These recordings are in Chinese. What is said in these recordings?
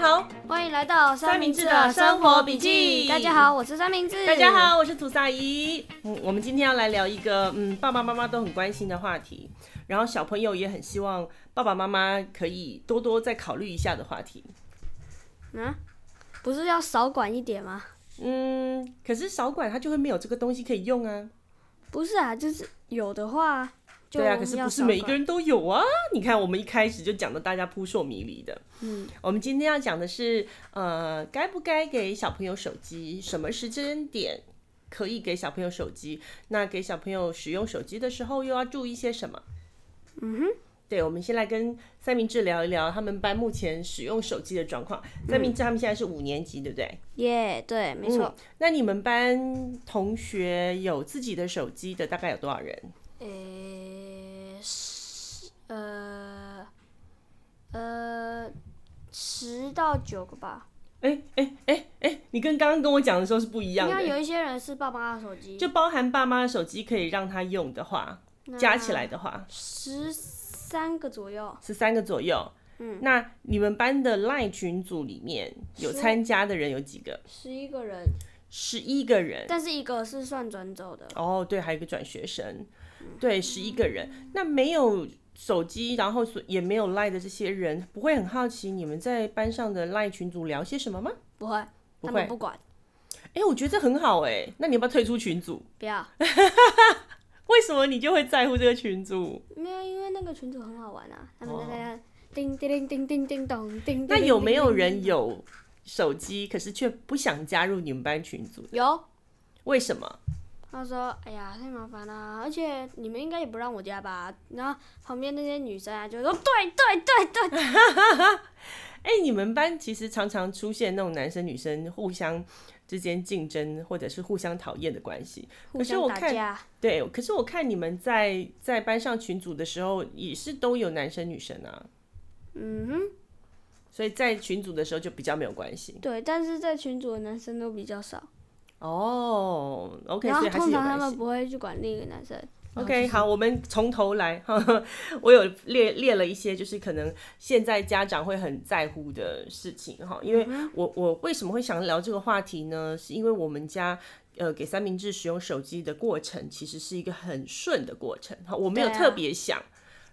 家好，欢迎来到三明治的生活笔记。大家好，我是三明治。大家好，我是吐司阿姨。嗯，我们今天要来聊一个嗯，爸爸妈妈都很关心的话题，然后小朋友也很希望爸爸妈妈可以多多再考虑一下的话题。嗯，不是要少管一点吗？嗯，可是少管他就会没有这个东西可以用啊。不是啊，就是有的话。对啊，可是不是每一个人都有啊！你看，我们一开始就讲的大家扑朔迷离的。嗯，我们今天要讲的是，呃，该不该给小朋友手机？什么时间点可以给小朋友手机？那给小朋友使用手机的时候，又要注意些什么？嗯哼，对，我们先来跟三明治聊一聊他们班目前使用手机的状况。三明治他们现在是五年级，对不对？耶，yeah, 对，没错。嗯，那你们班同学有自己的手机的大概有多少人？呃，十呃呃十到九个吧。哎哎哎哎，你跟刚刚跟我讲的时候是不一样的。应该有一些人是爸妈的手机，就包含爸妈的手机可以让他用的话，加起来的话，十三个左右。十三个左右。嗯，那你们班的 LINE 群组里面有参加的人有几个？十一个人。十一个人，但是一个是算转走的。哦，对，还有一个转学生。对，十一个人，那没有手机，然后也没有 Line 的这些人，不会很好奇你们在班上的 Line 群组聊些什么吗？不会，他们不管。哎，我觉得这很好哎，那你要不要退出群组？不要。为什么你就会在乎这个群组？没有，因为那个群组很好玩啊，他们在那叮叮叮叮叮咚叮。那有没有人有手机，可是却不想加入你们班群组？有。为什么？他说：“哎呀，太麻烦了，而且你们应该也不让我加吧？”然后旁边那些女生啊，就说：“对对对对。” 哎，你们班其实常常出现那种男生女生互相之间竞争，或者是互相讨厌的关系。可是我看，对，可是我看你们在在班上群组的时候，也是都有男生女生啊。嗯哼。所以在群组的时候就比较没有关系。对，但是在群组的男生都比较少。哦、oh，OK，然后所以还是有关系。通常他们不会去管另一个男生。OK，好，我们从头来。我有列列了一些，就是可能现在家长会很在乎的事情哈。因为我我为什么会想聊这个话题呢？是因为我们家呃给三明治使用手机的过程，其实是一个很顺的过程哈。我没有特别想。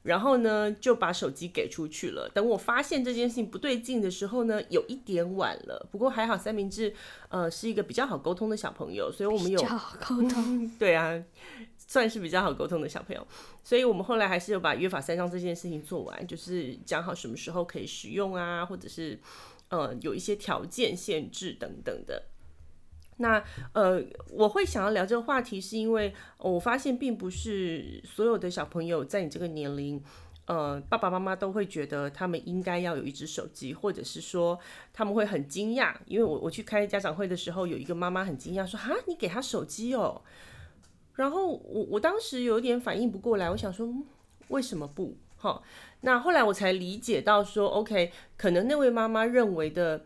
然后呢，就把手机给出去了。等我发现这件事情不对劲的时候呢，有一点晚了。不过还好，三明治呃是一个比较好沟通的小朋友，所以我们有比较好沟通。对啊，算是比较好沟通的小朋友。所以我们后来还是有把约法三章这件事情做完，就是讲好什么时候可以使用啊，或者是呃有一些条件限制等等的。那呃，我会想要聊这个话题，是因为我发现并不是所有的小朋友在你这个年龄，呃，爸爸妈妈都会觉得他们应该要有一只手机，或者是说他们会很惊讶，因为我我去开家长会的时候，有一个妈妈很惊讶说：“哈，你给他手机哦？”然后我我当时有点反应不过来，我想说为什么不？哈，那后来我才理解到说，OK，可能那位妈妈认为的。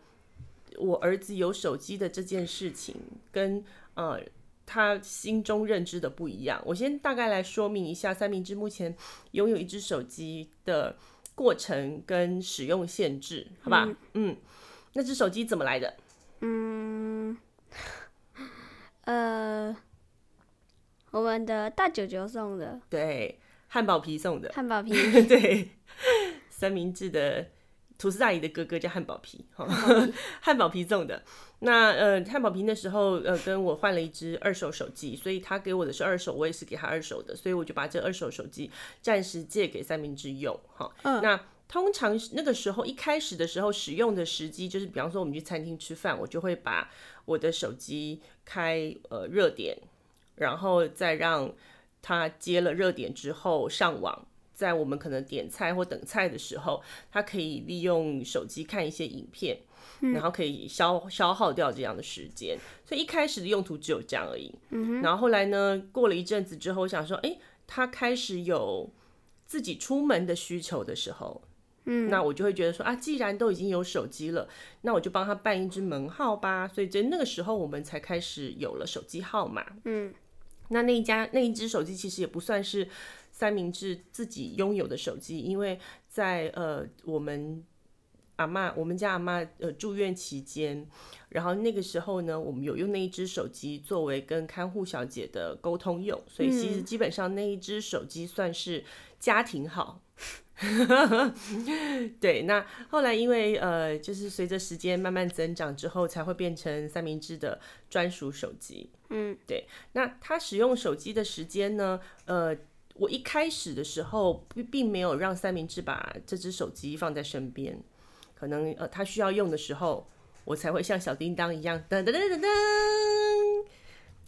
我儿子有手机的这件事情，跟呃他心中认知的不一样。我先大概来说明一下，三明治目前拥有一只手机的过程跟使用限制，好吧？嗯，嗯，那只手机怎么来的？嗯，呃，我们的大舅舅送的，对，汉堡皮送的，汉堡皮，对，三明治的。吐司阿姨的哥哥叫汉堡皮，哈，汉堡皮送的。那呃，汉堡皮那时候呃跟我换了一只二手手机，所以他给我的是二手，我也是给他二手的，所以我就把这二手手机暂时借给三明治用，哈。嗯。那通常那个时候一开始的时候使用的时机，就是比方说我们去餐厅吃饭，我就会把我的手机开呃热点，然后再让他接了热点之后上网。在我们可能点菜或等菜的时候，他可以利用手机看一些影片，然后可以消消耗掉这样的时间。所以一开始的用途只有这样而已。嗯然后后来呢，过了一阵子之后，我想说，诶，他开始有自己出门的需求的时候，嗯那我就会觉得说啊，既然都已经有手机了，那我就帮他办一支门号吧。所以在那个时候，我们才开始有了手机号码。嗯，那那一家那一只手机其实也不算是。三明治自己拥有的手机，因为在呃我们阿妈，我们家阿妈呃住院期间，然后那个时候呢，我们有用那一只手机作为跟看护小姐的沟通用，所以其实基本上那一只手机算是家庭号。对，那后来因为呃，就是随着时间慢慢增长之后，才会变成三明治的专属手机。嗯，对。那他使用手机的时间呢？呃，我一开始的时候并并没有让三明治把这只手机放在身边，可能呃他需要用的时候，我才会像小叮当一样，噔噔噔噔噔，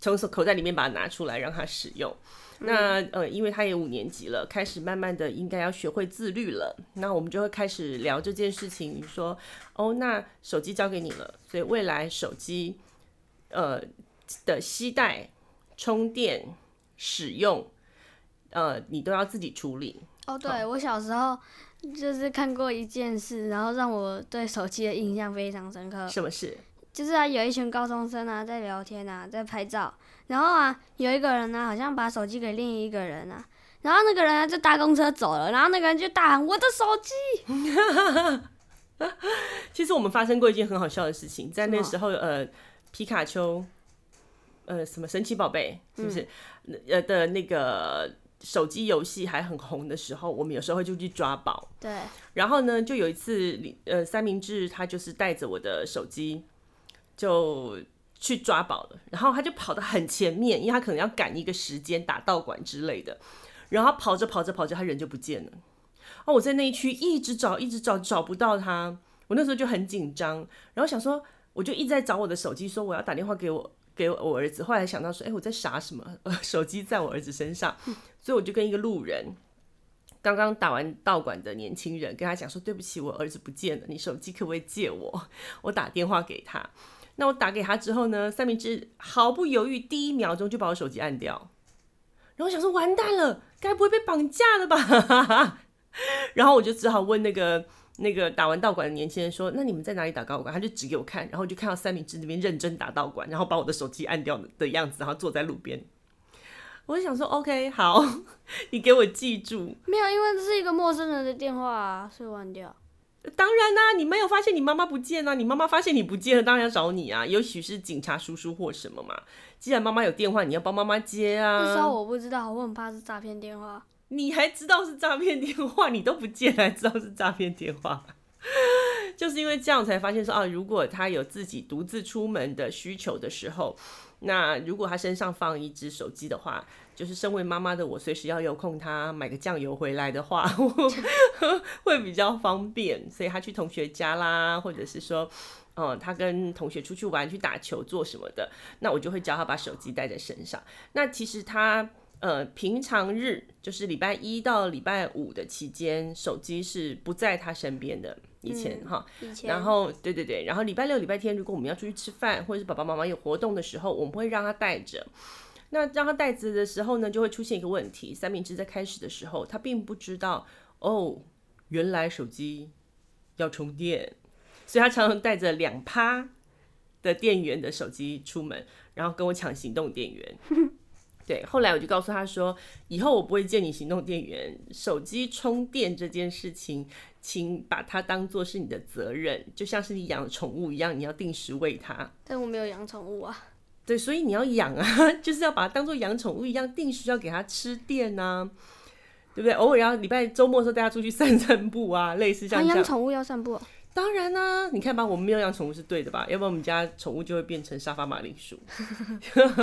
从手口袋里面把它拿出来让他使用。那呃，因为他也五年级了，开始慢慢的应该要学会自律了。那我们就会开始聊这件事情，说哦，那手机交给你了，所以未来手机呃的携带、充电、使用，呃，你都要自己处理。哦，对，我小时候就是看过一件事，然后让我对手机的印象非常深刻。什么事？就是啊，有一群高中生啊，在聊天啊，在拍照。然后啊，有一个人呢、啊，好像把手机给另一个人啊。然后那个人、啊、就搭公车走了，然后那个人就大喊：“我的手机！”其实我们发生过一件很好笑的事情，在那时候，呃，皮卡丘，呃，什么神奇宝贝，是不是？嗯、呃的那个手机游戏还很红的时候，我们有时候会就去抓宝。对。然后呢，就有一次，呃，三明治他就是带着我的手机。就去抓宝了，然后他就跑得很前面，因为他可能要赶一个时间打道馆之类的，然后跑着跑着跑着，他人就不见了。哦，我在那一区一直找，一直找，找不到他。我那时候就很紧张，然后想说，我就一直在找我的手机，说我要打电话给我给我儿子。后来想到说，哎，我在傻什么？呃，手机在我儿子身上，所以我就跟一个路人，刚刚打完道馆的年轻人，跟他讲说，对不起，我儿子不见了，你手机可不可以借我？我打电话给他。那我打给他之后呢，三明治毫不犹豫，第一秒钟就把我手机按掉。然后我想说，完蛋了，该不会被绑架了吧？然后我就只好问那个那个打完道馆的年轻人说：“那你们在哪里打道馆？”他就指给我看，然后我就看到三明治那边认真打道馆，然后把我的手机按掉的样子，然后坐在路边。我就想说：“OK，好，你给我记住。”没有，因为这是一个陌生人的电话啊，所以忘掉。当然啦、啊，你没有发现你妈妈不见啊？你妈妈发现你不见了，当然要找你啊。也许是警察叔叔或什么嘛。既然妈妈有电话，你要帮妈妈接啊。至少我不知道，我很怕是诈骗电话。你还知道是诈骗电话？你都不见还知道是诈骗电话？就是因为这样才发现说啊，如果他有自己独自出门的需求的时候，那如果他身上放一只手机的话。就是身为妈妈的我，随时要有空，他买个酱油回来的话，会比较方便。所以他去同学家啦，或者是说，嗯，他跟同学出去玩、去打球、做什么的，那我就会教他把手机带在身上。那其实他呃，平常日就是礼拜一到礼拜五的期间，手机是不在他身边的。以前哈，以前，然后对对对，然后礼拜六、礼拜天，如果我们要出去吃饭，或者是爸爸妈妈有活动的时候，我们会让他带着。那让他带着的时候呢，就会出现一个问题。三明治在开始的时候，他并不知道哦，原来手机要充电，所以他常常带着两趴的电源的手机出门，然后跟我抢行动电源。对，后来我就告诉他说，以后我不会借你行动电源，手机充电这件事情，请把它当做是你的责任，就像是你养宠物一样，你要定时喂它。但我没有养宠物啊。对，所以你要养啊，就是要把它当做养宠物一样，定时要给它吃电啊，对不对？偶尔要礼拜周末的时候带它出去散散步啊，类似像这样。养宠物要散步？当然啦、啊，你看吧，我们没有养宠物是对的吧？要不然我们家宠物就会变成沙发马铃薯。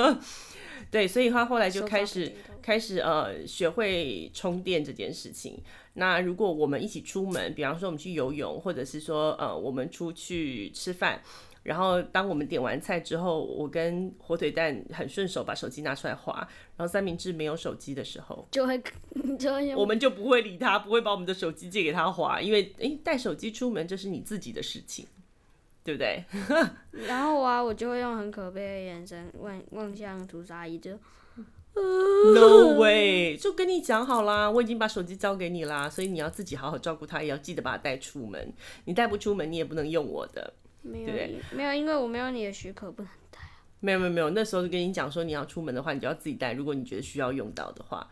对，所以他后来就开始开始呃学会充电这件事情。那如果我们一起出门，比方说我们去游泳，或者是说呃我们出去吃饭。然后当我们点完菜之后，我跟火腿蛋很顺手把手机拿出来划。然后三明治没有手机的时候，就会 就会我们就不会理他，不会把我们的手机借给他划，因为诶带手机出门这是你自己的事情，对不对？然后啊，我就会用很可悲的眼神望望向屠杀一就 No way，就跟你讲好啦，我已经把手机交给你啦，所以你要自己好好照顾它，也要记得把它带出门。你带不出门，你也不能用我的。没有，对没有，因为我没有你的许可，不能带啊。没有，没有，没有。那时候就跟你讲说，你要出门的话，你就要自己带。如果你觉得需要用到的话，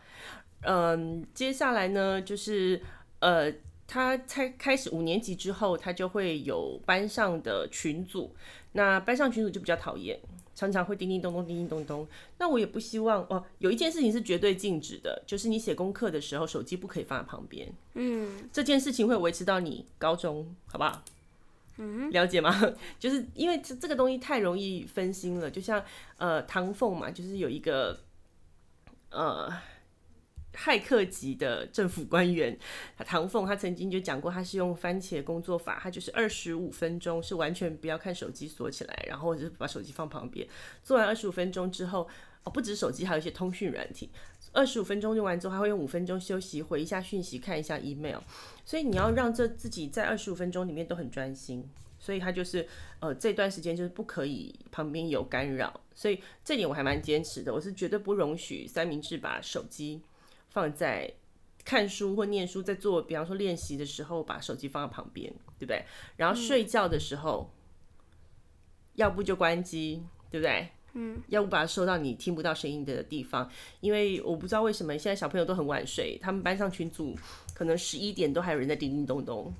嗯，接下来呢，就是呃，他才开始五年级之后，他就会有班上的群组，那班上群组就比较讨厌，常常会叮叮咚咚、叮叮咚咚。那我也不希望哦。有一件事情是绝对禁止的，就是你写功课的时候，手机不可以放在旁边。嗯，这件事情会维持到你高中，好不好？嗯，了解吗？就是因为这这个东西太容易分心了，就像呃唐凤嘛，就是有一个呃。骇客级的政府官员唐凤，他曾经就讲过，他是用番茄工作法，他就是二十五分钟是完全不要看手机锁起来，然后就把手机放旁边。做完二十五分钟之后，哦，不止手机，还有一些通讯软体。二十五分钟用完之后，还会用五分钟休息，回一下讯息，看一下 email。所以你要让这自己在二十五分钟里面都很专心。所以他就是呃这段时间就是不可以旁边有干扰。所以这点我还蛮坚持的，我是绝对不容许三明治把手机。放在看书或念书，在做，比方说练习的时候，把手机放在旁边，对不对？然后睡觉的时候，嗯、要不就关机，对不对？嗯，要不把它收到你听不到声音的地方。因为我不知道为什么现在小朋友都很晚睡，他们班上群组可能十一点都还有人在叮叮咚咚。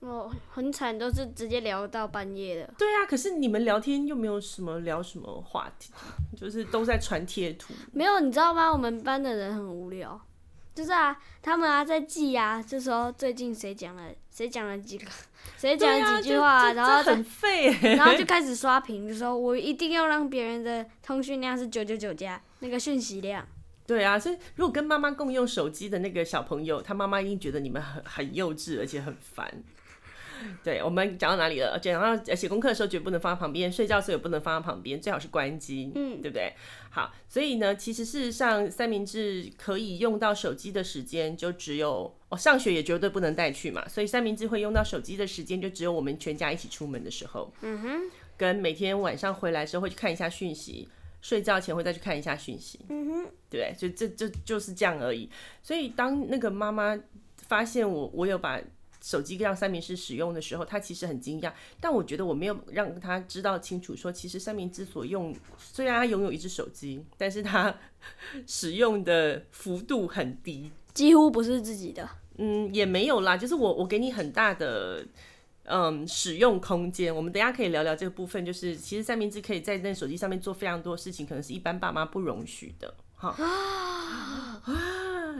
哦，很惨，都是直接聊到半夜的。对啊，可是你们聊天又没有什么聊什么话题，就是都在传贴图。没有，你知道吗？我们班的人很无聊，就是啊，他们啊在记啊，就说最近谁讲了谁讲了几个，谁讲了几句话，啊，然后很废，然后就 开始刷屏，就说我一定要让别人的通讯量是九九九加那个讯息量。对啊，所以如果跟妈妈共用手机的那个小朋友，他妈妈一定觉得你们很很幼稚，而且很烦。对，我们讲到哪里了？讲到写功课的时候绝不能放在旁边，睡觉的时候也不能放在旁边，最好是关机，嗯，对不对？好，所以呢，其实事实上三明治可以用到手机的时间就只有，哦，上学也绝对不能带去嘛，所以三明治会用到手机的时间就只有我们全家一起出门的时候，嗯哼，跟每天晚上回来的时候会去看一下讯息，睡觉前会再去看一下讯息，嗯哼，对，就这这就是这样而已。所以当那个妈妈发现我，我有把。手机让三明治使用的时候，她其实很惊讶，但我觉得我没有让她知道清楚，说其实三明治所用，虽然他拥有一只手机，但是他 使用的幅度很低，几乎不是自己的。嗯，也没有啦，就是我我给你很大的嗯使用空间。我们等一下可以聊聊这个部分，就是其实三明治可以在那手机上面做非常多事情，可能是一般爸妈不容许的。哈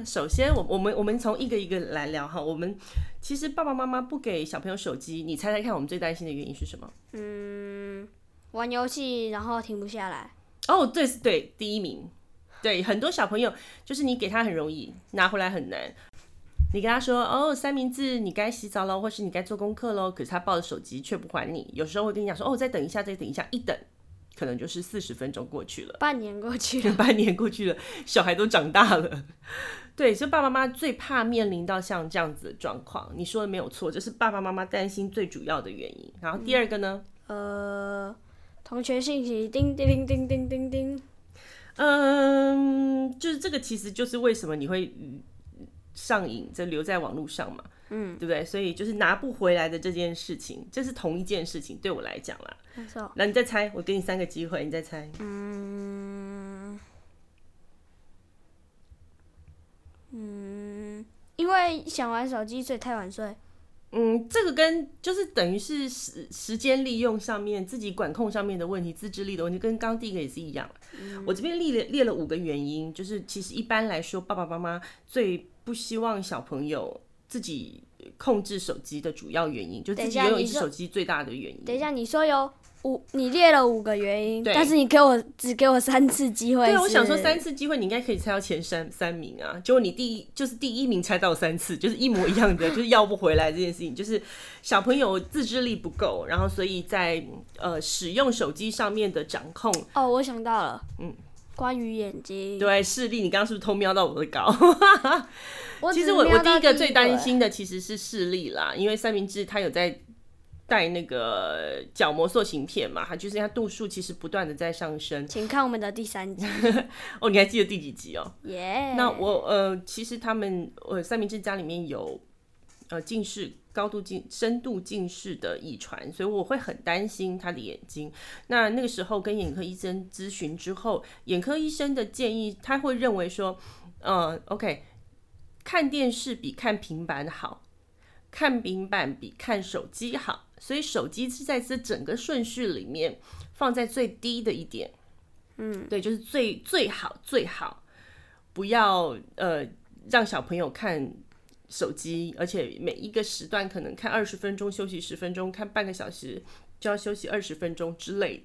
首先，我我们我们从一个一个来聊哈。我们其实爸爸妈妈不给小朋友手机，你猜猜看，我们最担心的原因是什么？嗯，玩游戏然后停不下来。哦，对，对，第一名。对，很多小朋友就是你给他很容易，拿回来很难。你跟他说哦，三明治，你该洗澡了，或是你该做功课喽，可是他抱着手机却不还你。有时候会跟你讲说哦，再等一下，再等一下，一等。可能就是四十分钟过去了，半年过去了，半年过去了，小孩都长大了。对，所以爸爸妈妈最怕面临到像这样子的状况。你说的没有错，这是爸爸妈妈担心最主要的原因。然后第二个呢？嗯、呃，同学信息叮叮叮叮叮叮叮。嗯，就是这个，其实就是为什么你会上瘾，就留在网络上嘛。嗯，对不对？所以就是拿不回来的这件事情，这是同一件事情，对我来讲啦。没错。那你再猜，我给你三个机会，你再猜。嗯嗯，因为想玩手机，所以太晚睡。嗯，这个跟就是等于是时时间利用上面自己管控上面的问题，自制力的问题，跟刚刚第一个也是一样。嗯。我这边列了列了五个原因，就是其实一般来说，爸爸妈妈最不希望小朋友。自己控制手机的主要原因，就自己拥有一只手机最大的原因。等一下，你说有五，你列了五个原因，但是你给我只给我三次机会。对，我想说三次机会，你应该可以猜到前三三名啊。结果你第一就是第一名猜到三次，就是一模一样的，就是要不回来这件事情，就是小朋友自制力不够，然后所以在呃使用手机上面的掌控。哦，我想到了，嗯。关于眼睛，对视力，你刚刚是不是偷瞄到我的稿？其实我我第一个最担心的其实是视力啦，因为三明治它有在戴那个角膜塑形片嘛，它就是它度数其实不断的在上升。请看我们的第三集 哦，你还记得第几集哦？耶！那我呃，其实他们呃三明治家里面有呃近视。高度近、深度近视的遗传，所以我会很担心他的眼睛。那那个时候跟眼科医生咨询之后，眼科医生的建议，他会认为说，呃，OK，看电视比看平板好。看平板比看手机好，所以手机是在这整个顺序里面放在最低的一点。嗯，对，就是最最好最好不要呃让小朋友看手机，而且每一个时段可能看二十分钟，休息十分钟，看半个小时就要休息二十分钟之类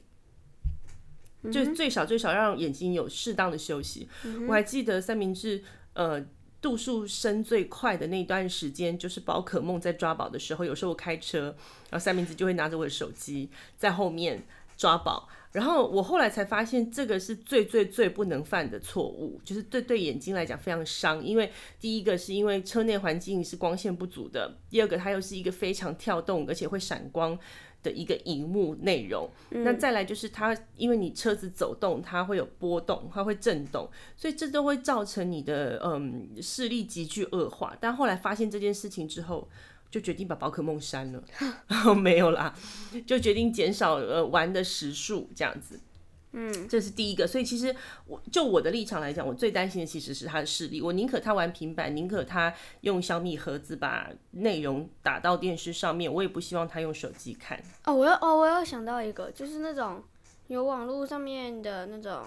的。就最少最少让眼睛有适当的休息。我还记得三明治，呃，度数升最快的那段时间，就是宝可梦在抓宝的时候，有时候我开车，然后三明治就会拿着我的手机在后面抓宝。然后我后来才发现，这个是最最最不能犯的错误，就是对对眼睛来讲非常伤。因为第一个是因为车内环境是光线不足的，第二个它又是一个非常跳动而且会闪光。的一个荧幕内容，那再来就是它，因为你车子走动，它会有波动，它会震动，所以这都会造成你的嗯视力急剧恶化。但后来发现这件事情之后，就决定把宝可梦删了，然 后没有啦，就决定减少呃玩的时数这样子。嗯，这是第一个，所以其实我就我的立场来讲，我最担心的其实是他的视力。我宁可他玩平板，宁可他用小米盒子把内容打到电视上面，我也不希望他用手机看。哦，我要哦，我要想到一个，就是那种有网络上面的那种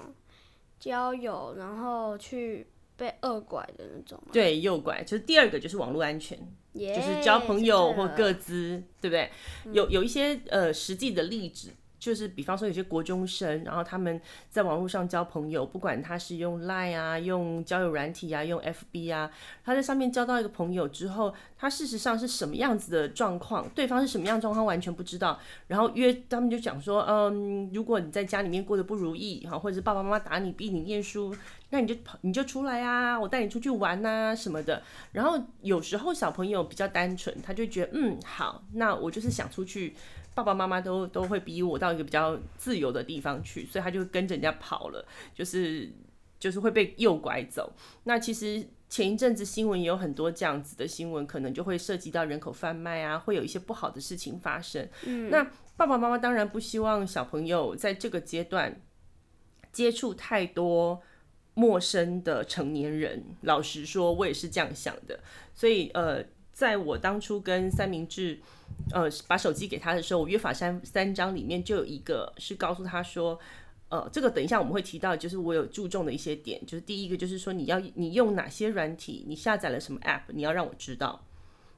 交友，然后去被恶拐的那种。对，诱拐就是第二个，就是网络安全就是交朋友或各自，对不对？嗯、有有一些呃实际的例子。就是比方说有些国中生，然后他们在网络上交朋友，不管他是用 Line 啊、用交友软体啊、用 FB 啊，他在上面交到一个朋友之后，他事实上是什么样子的状况，对方是什么样状况完全不知道，然后约他们就讲说，嗯，如果你在家里面过得不如意，哈，或者是爸爸妈妈打你、逼你念书，那你就，你就出来啊，我带你出去玩啊什么的。然后有时候小朋友比较单纯，他就觉得，嗯，好，那我就是想出去。爸爸妈妈都都会逼我到一个比较自由的地方去，所以他就跟着人家跑了，就是就是会被诱拐走。那其实前一阵子新闻也有很多这样子的新闻，可能就会涉及到人口贩卖啊，会有一些不好的事情发生。嗯，那爸爸妈妈当然不希望小朋友在这个阶段接触太多陌生的成年人。老实说，我也是这样想的。所以呃，在我当初跟三明治。呃，把手机给他的时候，我约法三三章里面就有一个是告诉他说，呃，这个等一下我们会提到，就是我有注重的一些点，就是第一个就是说你要你用哪些软体，你下载了什么 app，你要让我知道，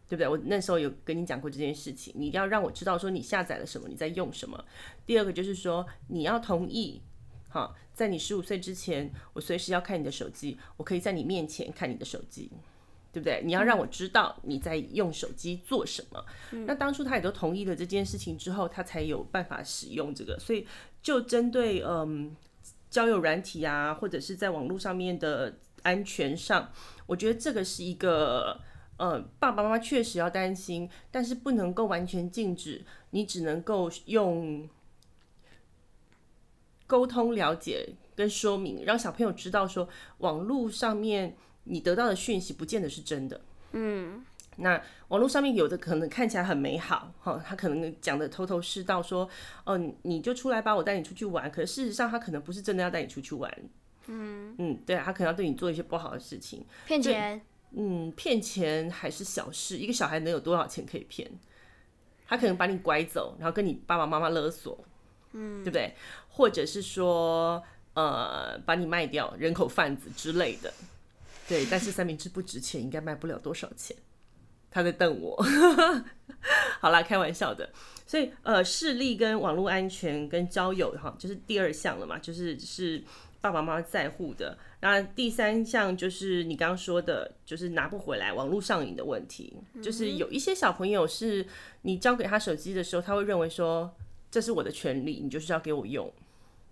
对不对？我那时候有跟你讲过这件事情，你要让我知道说你下载了什么，你在用什么。第二个就是说你要同意，哈，在你十五岁之前，我随时要看你的手机，我可以在你面前看你的手机。对不对？你要让我知道你在用手机做什么。嗯。那当初他也都同意了这件事情之后，他才有办法使用这个。所以就针对嗯交友软体啊，或者是在网络上面的安全上，我觉得这个是一个呃爸爸妈妈确实要担心，但是不能够完全禁止。你只能够用沟通、了解跟说明，让小朋友知道说网络上面。你得到的讯息不见得是真的，嗯，那网络上面有的可能看起来很美好，哈，他可能讲的头头是道，说，哦，你就出来吧，我带你出去玩，可是事实上他可能不是真的要带你出去玩，嗯。嗯，对啊，他可能要对你做一些不好的事情，骗钱，嗯，骗钱还是小事，一个小孩能有多少钱可以骗？他可能把你拐走，然后跟你爸爸妈妈勒索，嗯，对不对？或者是说，呃，把你卖掉，人口贩子之类的。对，但是三明治不值钱，应该卖不了多少钱。他在瞪我，好啦，开玩笑的。所以呃，视力跟网络安全跟交友哈，就是第二项了嘛，就是是爸爸妈妈在乎的。那第三项就是你刚刚说的，就是拿不回来网络上瘾的问题。就是有一些小朋友是你交给他手机的时候，他会认为说，这是我的权利，你就是要给我用。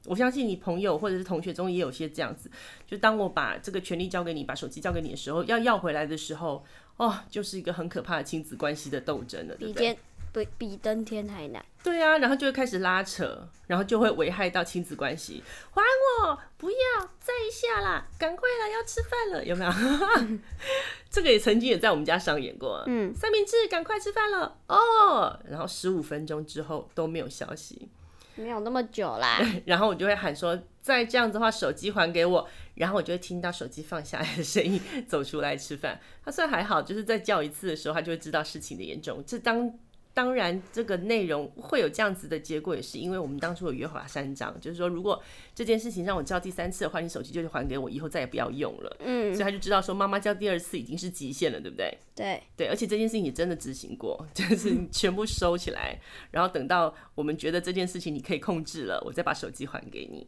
我相信你朋友或者是同学中也有些这样子，就当我把这个权利交给你，把手机交给你的时候，要要回来的时候，哦，就是一个很可怕的亲子关系的斗争了，对不对？比比登天还难。对啊，然后就会开始拉扯，然后就会危害到亲子关系。还我，不要，再一下啦，赶快啦，要吃饭了，有没有？这个也曾经也在我们家上演过。嗯，三明治，赶快吃饭了哦。然后十五分钟之后都没有消息。没有那么久啦。然后我就会喊说，再这样子的话，手机还给我。然后我就会听到手机放下来的声音，走出来吃饭。他算还好，就是再叫一次的时候，他就会知道事情的严重。这当。当然，这个内容会有这样子的结果，也是因为我们当初有约法三章，就是说，如果这件事情让我叫第三次的话，你手机就还给我，以后再也不要用了。嗯，所以他就知道说，妈妈叫第二次已经是极限了，对不对？对对，而且这件事情你真的执行过，就是你全部收起来，然后等到我们觉得这件事情你可以控制了，我再把手机还给你。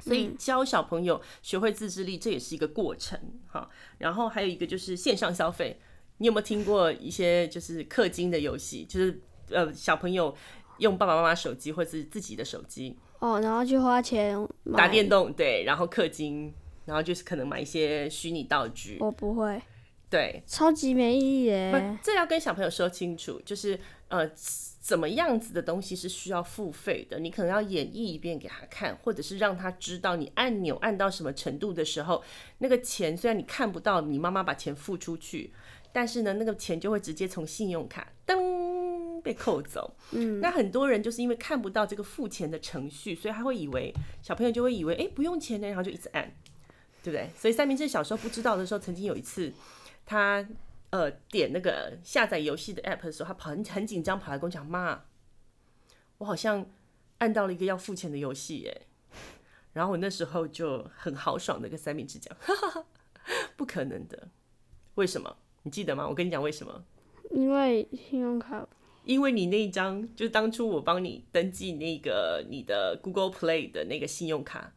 所以教小朋友学会自制力，这也是一个过程哈。然后还有一个就是线上消费。你有没有听过一些就是氪金的游戏？就是呃，小朋友用爸爸妈妈手机或者是自己的手机哦，然后去花钱打电动，对，然后氪金，然后就是可能买一些虚拟道具。我不会，对，超级没意义耶。这要跟小朋友说清楚，就是呃，怎么样子的东西是需要付费的，你可能要演绎一遍给他看，或者是让他知道你按钮按到什么程度的时候，那个钱虽然你看不到，你妈妈把钱付出去。但是呢，那个钱就会直接从信用卡噔被扣走。嗯，那很多人就是因为看不到这个付钱的程序，所以他会以为小朋友就会以为，哎，不用钱呢，然后就一直按，对不对？所以三明治小时候不知道的时候，曾经有一次，他呃点那个下载游戏的 app 的时候，他跑很很紧张，跑来跟我讲：“妈，我好像按到了一个要付钱的游戏耶。”然后我那时候就很豪爽的跟三明治讲：“哈哈哈，不可能的，为什么？”你记得吗？我跟你讲为什么？因为信用卡，因为你那一张就是当初我帮你登记那个你的 Google Play 的那个信用卡，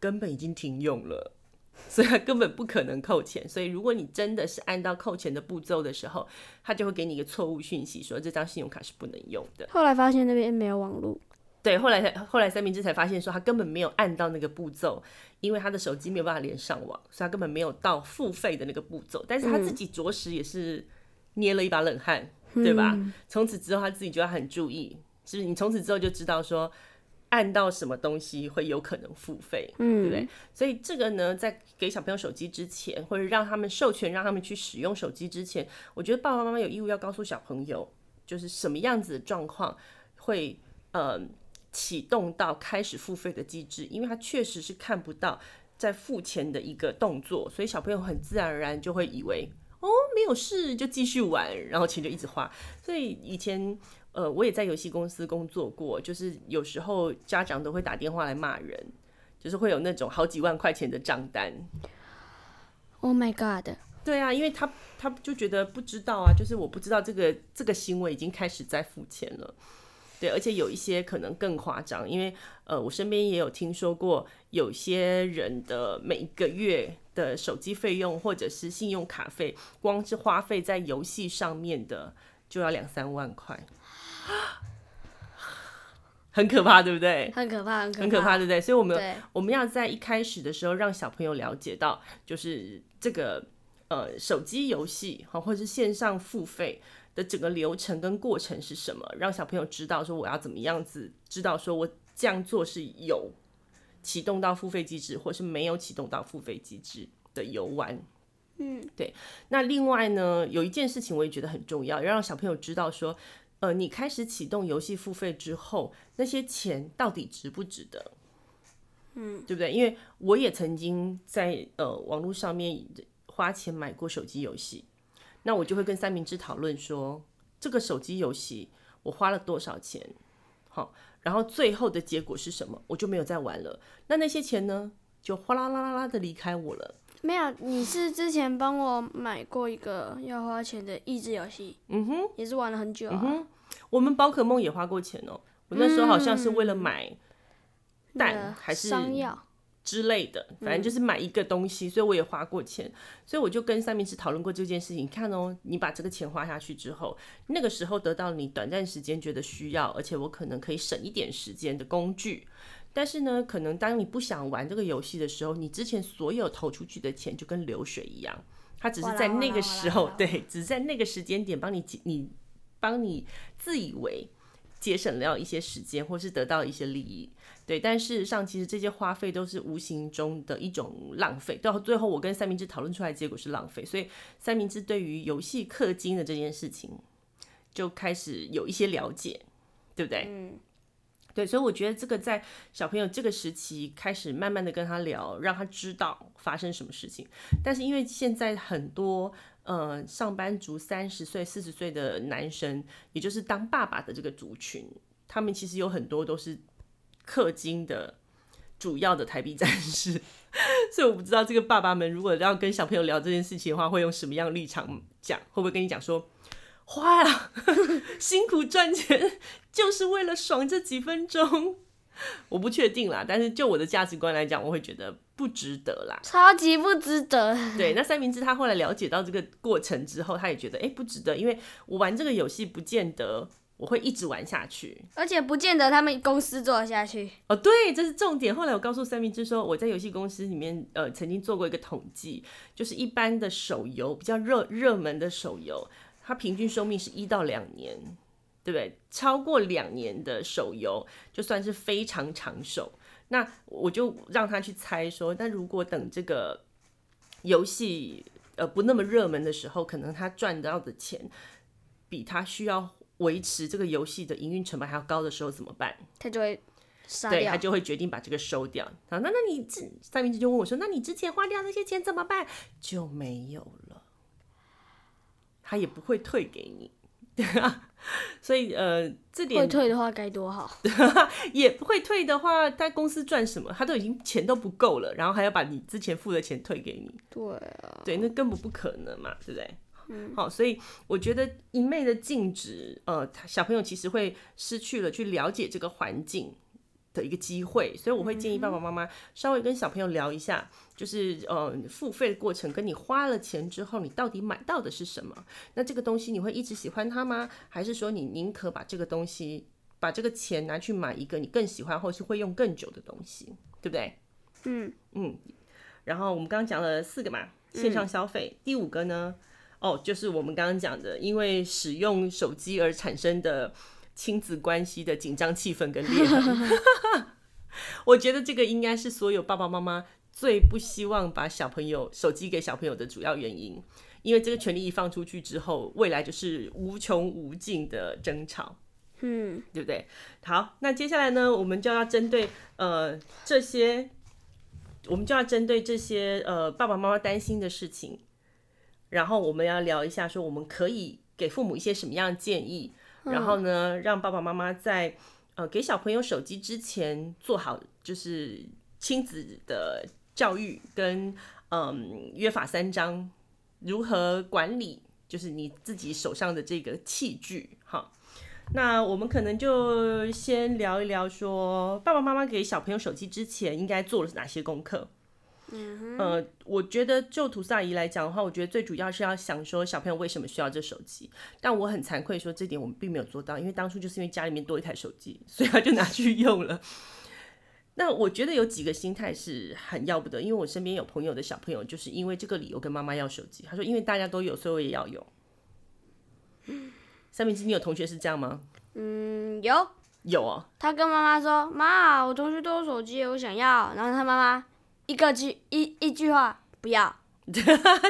根本已经停用了，所以它根本不可能扣钱。所以如果你真的是按照扣钱的步骤的时候，它就会给你一个错误讯息，说这张信用卡是不能用的。后来发现那边没有网络。对，后来后来三明治才发现说他根本没有按到那个步骤，因为他的手机没有办法连上网，所以他根本没有到付费的那个步骤。但是他自己着实也是捏了一把冷汗，嗯、对吧？从此之后他自己就要很注意，是不是？你从此之后就知道说按到什么东西会有可能付费，嗯，对不对？所以这个呢，在给小朋友手机之前，或者让他们授权让他们去使用手机之前，我觉得爸爸妈妈有义务要告诉小朋友，就是什么样子的状况会，呃。启动到开始付费的机制，因为他确实是看不到在付钱的一个动作，所以小朋友很自然而然就会以为哦，没有事，就继续玩，然后钱就一直花。所以以前呃我也在游戏公司工作过，就是有时候家长都会打电话来骂人，就是会有那种好几万块钱的账单。Oh my god！对啊，因为他他就觉得不知道啊，就是我不知道这个这个行为已经开始在付钱了。对，而且有一些可能更夸张，因为呃，我身边也有听说过，有些人的每一个月的手机费用或者是信用卡费，光是花费在游戏上面的就要两三万块，很可怕，对不对？很可怕，很可怕，很可怕，对不对？所以我们我们要在一开始的时候让小朋友了解到，就是这个呃手机游戏好，或者是线上付费。的整个流程跟过程是什么？让小朋友知道说我要怎么样子，知道说我这样做是有启动到付费机制，或是没有启动到付费机制的游玩。嗯，对。那另外呢，有一件事情我也觉得很重要，要让小朋友知道说，呃，你开始启动游戏付费之后，那些钱到底值不值得？嗯，对不对？因为我也曾经在呃网络上面花钱买过手机游戏。那我就会跟三明治讨论说，这个手机游戏我花了多少钱，好，然后最后的结果是什么，我就没有再玩了。那那些钱呢，就哗啦啦啦啦的离开我了。没有，你是之前帮我买过一个要花钱的益智游戏，嗯哼，也是玩了很久啊。嗯哼，我们宝可梦也花过钱哦，我那时候好像是为了买蛋还是商药。之类的，反正就是买一个东西，所以我也花过钱，所以我就跟三明治讨论过这件事情。你看哦，你把这个钱花下去之后，那个时候得到你短暂时间觉得需要，而且我可能可以省一点时间的工具。但是呢，可能当你不想玩这个游戏的时候，你之前所有投出去的钱就跟流水一样，它只是在那个时候，对，只是在那个时间点帮你你帮你自以为节省了一些时间，或是得到一些利益。对，但事实上，其实这些花费都是无形中的一种浪费。到最后，我跟三明治讨论出来的结果是浪费。所以，三明治对于游戏氪金的这件事情，就开始有一些了解，对不对？嗯，对，所以我觉得这个在小朋友这个时期开始慢慢的跟他聊，让他知道发生什么事情。但是因为现在很多呃上班族三十岁、四十岁的男生，也就是当爸爸的这个族群，他们其实有很多都是氪金的主要的台币战士，所以我不知道这个爸爸们如果要跟小朋友聊这件事情的话，会用什么样的立场讲？会不会跟你讲说？花呀，辛苦赚钱就是为了爽这几分钟，我不确定啦。但是就我的价值观来讲，我会觉得不值得啦，超级不值得。对，那三明治他后来了解到这个过程之后，他也觉得哎、欸、不值得，因为我玩这个游戏不见得我会一直玩下去，而且不见得他们公司做得下去。哦，对，这是重点。后来我告诉三明治说，我在游戏公司里面呃曾经做过一个统计，就是一般的手游比较热热门的手游。它平均寿命是一到两年，对不对？超过两年的手游就算是非常长寿。那我就让他去猜说，那如果等这个游戏呃不那么热门的时候，可能他赚到的钱比他需要维持这个游戏的营运成本还要高的时候怎么办？他就会杀掉，对，他就会决定把这个收掉。好，那那你三明治就问我说，那你之前花掉那些钱怎么办？就没有了。他也不会退给你，对啊，所以呃，这点会退的话该多好。也不会退的话，他公司赚什么？他都已经钱都不够了，然后还要把你之前付的钱退给你。对啊，对，那根本不可能嘛，对不对？嗯，好，所以我觉得一昧的禁止，呃，小朋友其实会失去了去了解这个环境的一个机会，所以我会建议爸爸妈妈稍微跟小朋友聊一下，就是呃付费的过程，跟你花了钱之后，你到底买到的是什么？那这个东西你会一直喜欢它吗？还是说你宁可把这个东西，把这个钱拿去买一个你更喜欢或是会用更久的东西，对不对？嗯嗯。然后我们刚刚讲了四个嘛，线上消费，嗯，第五个呢，哦，就是我们刚刚讲的，因为使用手机而产生的。亲子关系的紧张气氛跟裂痕，我觉得这个应该是所有爸爸妈妈最不希望把小朋友手机给小朋友的主要原因，因为这个权利一放出去之后，未来就是无穷无尽的争吵，嗯，对不对？好，那接下来呢，我们就要针对呃这些，我们就要针对这些呃爸爸妈妈担心的事情，然后我们要聊一下，说我们可以给父母一些什么样的建议。然后呢，让爸爸妈妈在呃给小朋友手机之前做好就是亲子的教育跟嗯约法三章，如何管理就是你自己手上的这个器具哈。那我们可能就先聊一聊说，爸爸妈妈给小朋友手机之前应该做了哪些功课。嗯，呃，我觉得就吐司阿姨来讲的话，我觉得最主要是要想说小朋友为什么需要这手机。但我很惭愧说这点我们并没有做到，因为当初就是因为家里面多一台手机，所以他就拿去用了。那我觉得有几个心态是很要不得，因为我身边有朋友的小朋友就是因为这个理由跟妈妈要手机。他说因为大家都有，所以我也要有。三明治，你有同学是这样吗？嗯，有有哦。他跟妈妈说：“妈，我同学都有手机，我想要。”然后他妈妈。一个句一一句话不要，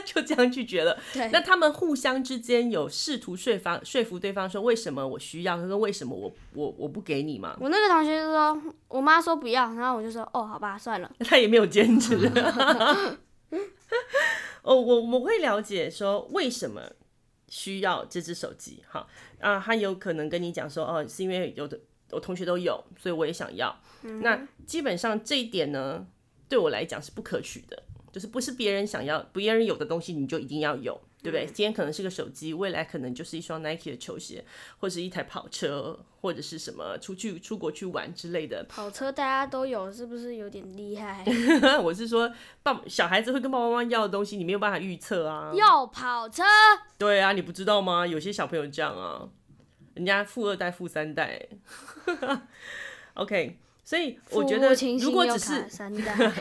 就这样拒绝了。对，那他们互相之间有试图说服说服对方说，为什么我需要，跟为什么我我我不给你嘛？我那个同学就说，我妈说不要，然后我就说哦，好吧，算了。他也没有坚持。哦，我我会了解说为什么需要这只手机。哈啊，他有可能跟你讲说，哦，是因为有的我同学都有，所以我也想要。嗯、那基本上这一点呢，对我来讲是不可取的，就是不是别人想要、别人有的东西你就一定要有，对不对？嗯、今天可能是个手机，未来可能就是一双 Nike 的球鞋，或者一台跑车，或者是什么出去出国去玩之类的。跑车大家都有，是不是有点厉害？我是说，爸小孩子会跟爸爸妈妈要的东西，你没有办法预测啊。要跑车？对啊，你不知道吗？有些小朋友这样啊，人家富二代、富三代。OK。所以我觉得，如果只是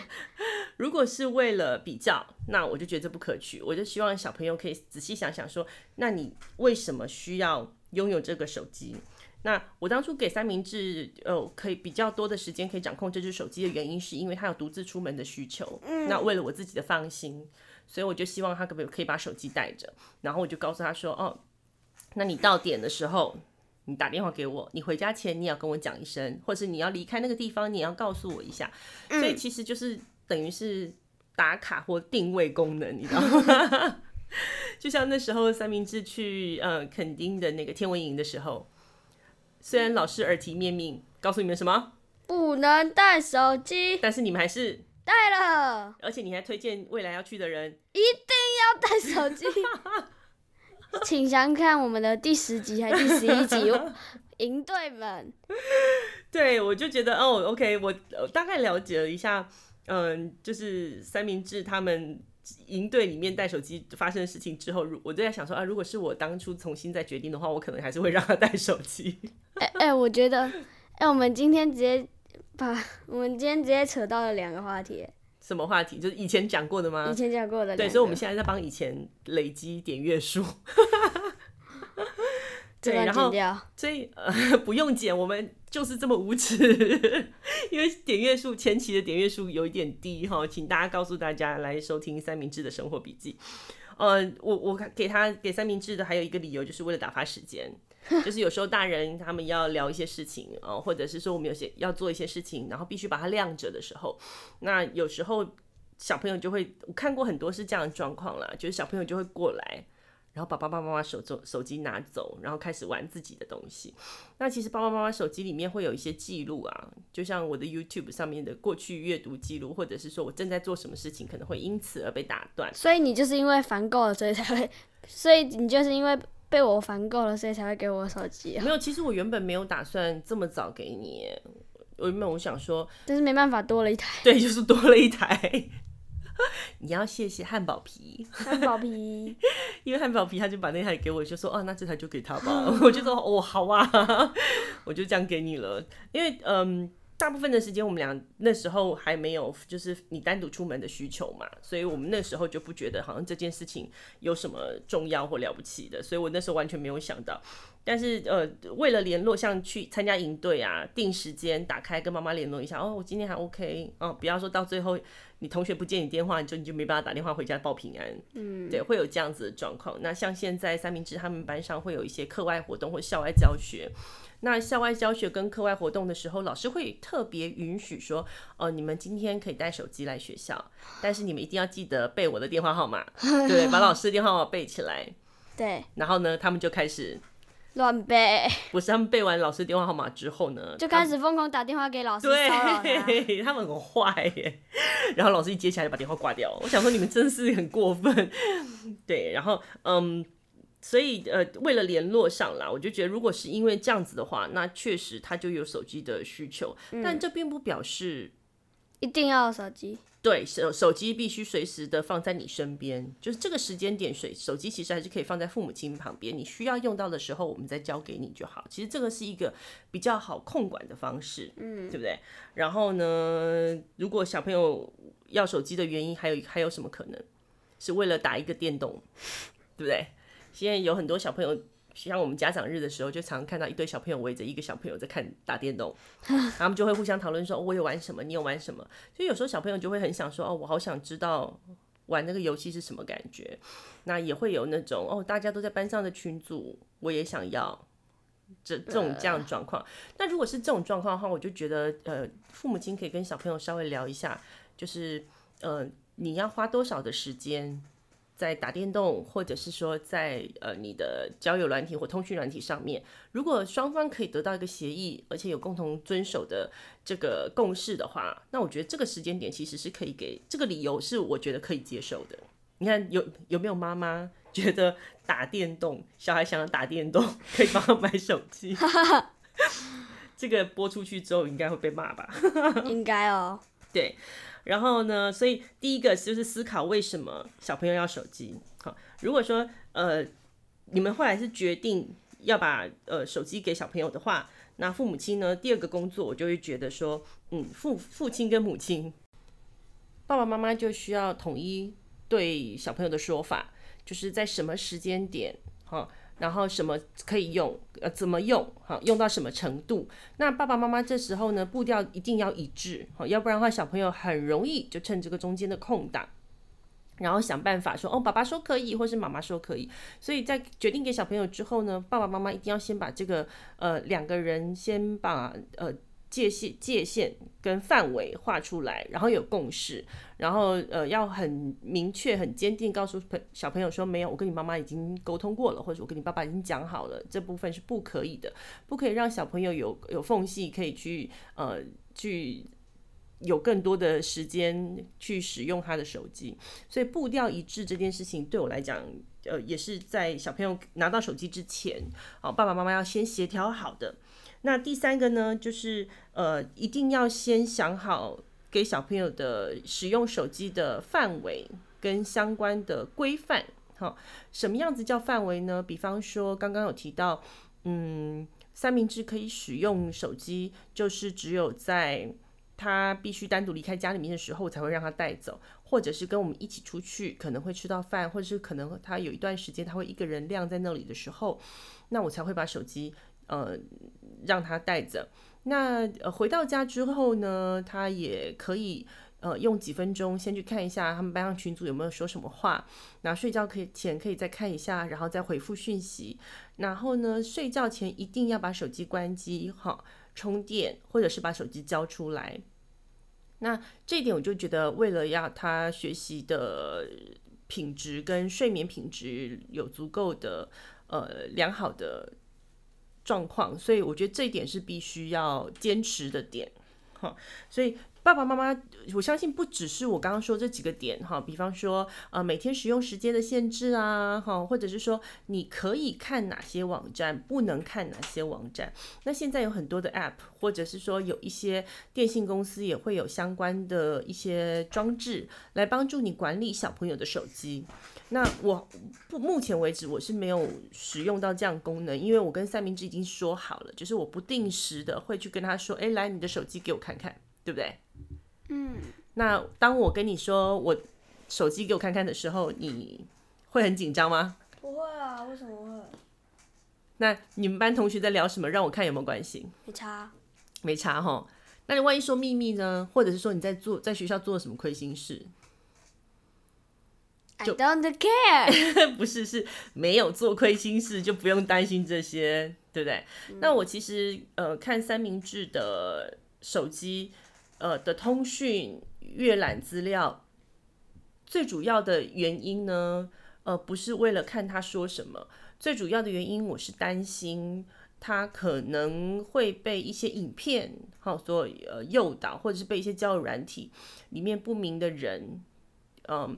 如果是为了比较，那我就觉得这不可取。我就希望小朋友可以仔细想想说，那你为什么需要拥有这个手机？那我当初给三明治，呃，可以比较多的时间可以掌控这只手机的原因，是因为他有独自出门的需求。那为了我自己的放心，所以我就希望他可不可以把手机带着，然后我就告诉他说，哦，那你到点的时候。你打电话给我，你回家前你要跟我讲一声，或者是你要离开那个地方，你要告诉我一下。所以其实就是等于是打卡或定位功能，你知道吗？就像那时候三明治去呃垦丁的那个天文营的时候，虽然老师耳提面命告诉你们什么不能带手机，但是你们还是带了，而且你还推荐未来要去的人一定要带手机。请想看我们的第十集还是第十一集？营队们，对，我就觉得哦，OK，我大概了解了一下，嗯，就是三明治他们营队里面带手机发生的事情之后，我就在想说啊，如果是我当初重新再决定的话，我可能还是会让他带手机。哎 哎、欸欸，我觉得，哎、欸，我们今天直接把我们今天直接扯到了两个话题。什么话题？就是以前讲过的吗？以前讲过的。对，所以我们现在在帮以前累积点阅数。对，然后所以呃不用剪，我们就是这么无耻，因为点阅数前期的点阅数有一点低哈，请大家告诉大家来收听三明治的生活笔记。呃，我我给他给三明治的还有一个理由，就是为了打发时间。就是有时候大人他们要聊一些事情哦，或者是说我们有些要做一些事情，然后必须把它晾着的时候，那有时候小朋友就会，我看过很多是这样的状况啦，就是小朋友就会过来，然后把爸爸妈妈手中手机拿走，然后开始玩自己的东西。那其实爸爸妈妈手机里面会有一些记录啊，就像我的 YouTube 上面的过去阅读记录，或者是说我正在做什么事情，可能会因此而被打断。所以你就是因为烦够了，所以才会，所以你就是因为。被我烦够了，所以才会给我手机。没有，其实我原本没有打算这么早给你。我原本我想说，但是没办法，多了一台。对，就是多了一台。你要谢谢汉堡皮。汉堡皮，因为汉堡皮他就把那台给我，就说哦，那这台就给他吧。我就说哦，好啊，我就这样给你了。因为嗯。大部分的时间，我们俩那时候还没有，就是你单独出门的需求嘛，所以我们那时候就不觉得好像这件事情有什么重要或了不起的，所以我那时候完全没有想到。但是呃，为了联络，像去参加营队啊，定时间打开跟妈妈联络一下，哦，我今天还 OK，哦，不要说到最后你同学不接你电话，你就你就没办法打电话回家报平安，嗯，对，会有这样子的状况。那像现在三明治他们班上会有一些课外活动或校外教学。那校外教学跟课外活动的时候，老师会特别允许说，哦，你们今天可以带手机来学校，但是你们一定要记得背我的电话号码，对，把老师的电话号码背起来。对。然后呢，他们就开始乱背。不是，他们背完老师电话号码之后呢，就开始疯狂打电话给老师。对，他们很坏耶。然后老师一接起来就把电话挂掉。我想说，你们真是很过分。对，然后嗯。所以，呃，为了联络上啦，我就觉得，如果是因为这样子的话，那确实他就有手机的需求，嗯，但这并不表示一定要手机。对，手手机必须随时的放在你身边，就是这个时间点，手手机其实还是可以放在父母亲旁边，你需要用到的时候，我们再交给你就好。其实这个是一个比较好控管的方式，嗯，对不对？然后呢，如果小朋友要手机的原因，还有还有什么可能？是为了打一个电动，对不对？现在有很多小朋友，像我们家长日的时候，就常看到一堆小朋友围着一个小朋友在看打电动，他们就会互相讨论说：“哦，我有玩什么，你有玩什么？”所以有时候小朋友就会很想说：“哦，我好想知道玩那个游戏是什么感觉。”那也会有那种哦，大家都在班上的群组，我也想要这这种这样状况。那如果是这种状况的话，我就觉得呃，父母亲可以跟小朋友稍微聊一下，就是呃，你要花多少的时间。在打电动，或者是说在呃你的交友软体或通讯软体上面，如果双方可以得到一个协议，而且有共同遵守的这个共识的话，那我觉得这个时间点其实是可以给这个理由，是我觉得可以接受的。你看有有没有妈妈 觉得打电动，小孩想要打电动，可以帮他买手机？这个播出去之后应该会被骂吧？应该哦，对。然后呢，所以第一个就是思考为什么小朋友要手机。好，如果说呃你们后来是决定要把呃手机给小朋友的话，那父母亲呢，第二个工作我就会觉得说，嗯，父父亲跟母亲，爸爸妈妈就需要统一对小朋友的说法，就是在什么时间点，哈。然后什么可以用，呃，怎么用，好，用到什么程度？那爸爸妈妈这时候呢，步调一定要一致，好，要不然的话，小朋友很容易就趁这个中间的空档，然后想办法说哦，爸爸说可以，或是妈妈说可以，所以在决定给小朋友之后呢，爸爸妈妈一定要先把这个呃两个人先把呃界限界限跟范围画出来，然后有共识，然后呃要很明确、很坚定告诉朋小朋友说，没有，我跟你妈妈已经沟通过了，或者我跟你爸爸已经讲好了，这部分是不可以的，不可以让小朋友有有缝隙可以去呃去。有更多的时间去使用他的手机，所以步调一致这件事情对我来讲，呃，也是在小朋友拿到手机之前，哦，爸爸妈妈要先协调好的。那第三个呢，就是呃，一定要先想好给小朋友的使用手机的范围跟相关的规范。好，什么样子叫范围呢？比方说刚刚有提到，嗯，三明治可以使用手机，就是只有在他必须单独离开家里面的时候，才会让他带走，或者是跟我们一起出去，可能会吃到饭，或者是可能他有一段时间他会一个人晾在那里的时候，那我才会把手机呃让他带着。那呃回到家之后呢，他也可以呃用几分钟先去看一下他们班上群组有没有说什么话，那睡觉可以前可以再看一下，然后再回复讯息。然后呢，睡觉前一定要把手机关机，好。充电，或者是把手机交出来。那这一点我就觉得，为了要他学习的品质跟睡眠品质有足够的呃良好的状况，所以我觉得这一点是必须要坚持的点。哈，所以。爸爸妈妈，我相信不只是我刚刚说这几个点哈，比方说呃每天使用时间的限制啊，哈，或者是说你可以看哪些网站，不能看哪些网站。那现在有很多的 App，或者是说有一些电信公司也会有相关的一些装置来帮助你管理小朋友的手机。那我不目前为止我是没有使用到这样功能，因为我跟三明治已经说好了，就是我不定时的会去跟他说，哎，来你的手机给我看看，对不对？嗯，那当我跟你说我手机给我看看的时候，你会很紧张吗？不会啊，为什么会？那你们班同学在聊什么？让我看有没有关系？没差，没差哈。那你万一说秘密呢？或者是说你在做在学校做了什么亏心事？I don't care。不是，是没有做亏心事，就不用担心这些，对不对？嗯、那我其实呃看三明治的手机。呃的通讯阅览资料，最主要的原因呢，呃，不是为了看他说什么，最主要的原因我是担心他可能会被一些影片好所呃诱导，或者是被一些交友软体里面不明的人，嗯、呃，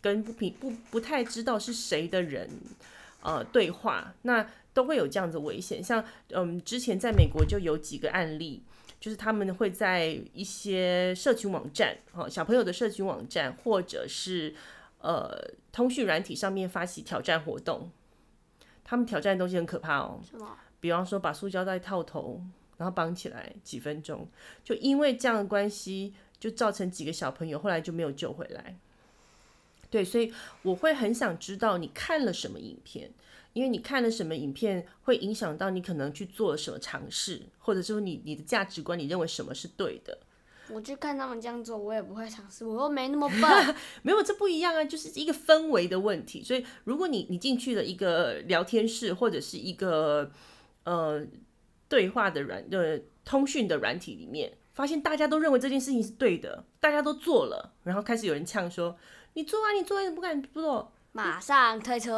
跟不平不不太知道是谁的人呃对话，那都会有这样子危险。像嗯、呃，之前在美国就有几个案例。就是他们会在一些社群网站，哈，小朋友的社群网站，或者是呃通讯软体上面发起挑战活动。他们挑战的东西很可怕哦？比方说把塑胶袋套头，然后绑起来几分钟，就因为这样的关系，就造成几个小朋友后来就没有救回来。对，所以我会很想知道你看了什么影片。因为你看了什么影片，会影响到你可能去做了什么尝试，或者说你你的价值观，你认为什么是对的？我去看他们这样做，我也不会尝试，我又没那么 笨。没有，这不一样啊，就是一个氛围的问题。所以，如果你你进去了一个聊天室，或者是一个呃对话的软呃通讯的软体里面，发现大家都认为这件事情是对的，大家都做了，然后开始有人呛说：“你做啊，你做，你怎么不敢做？”马上退出。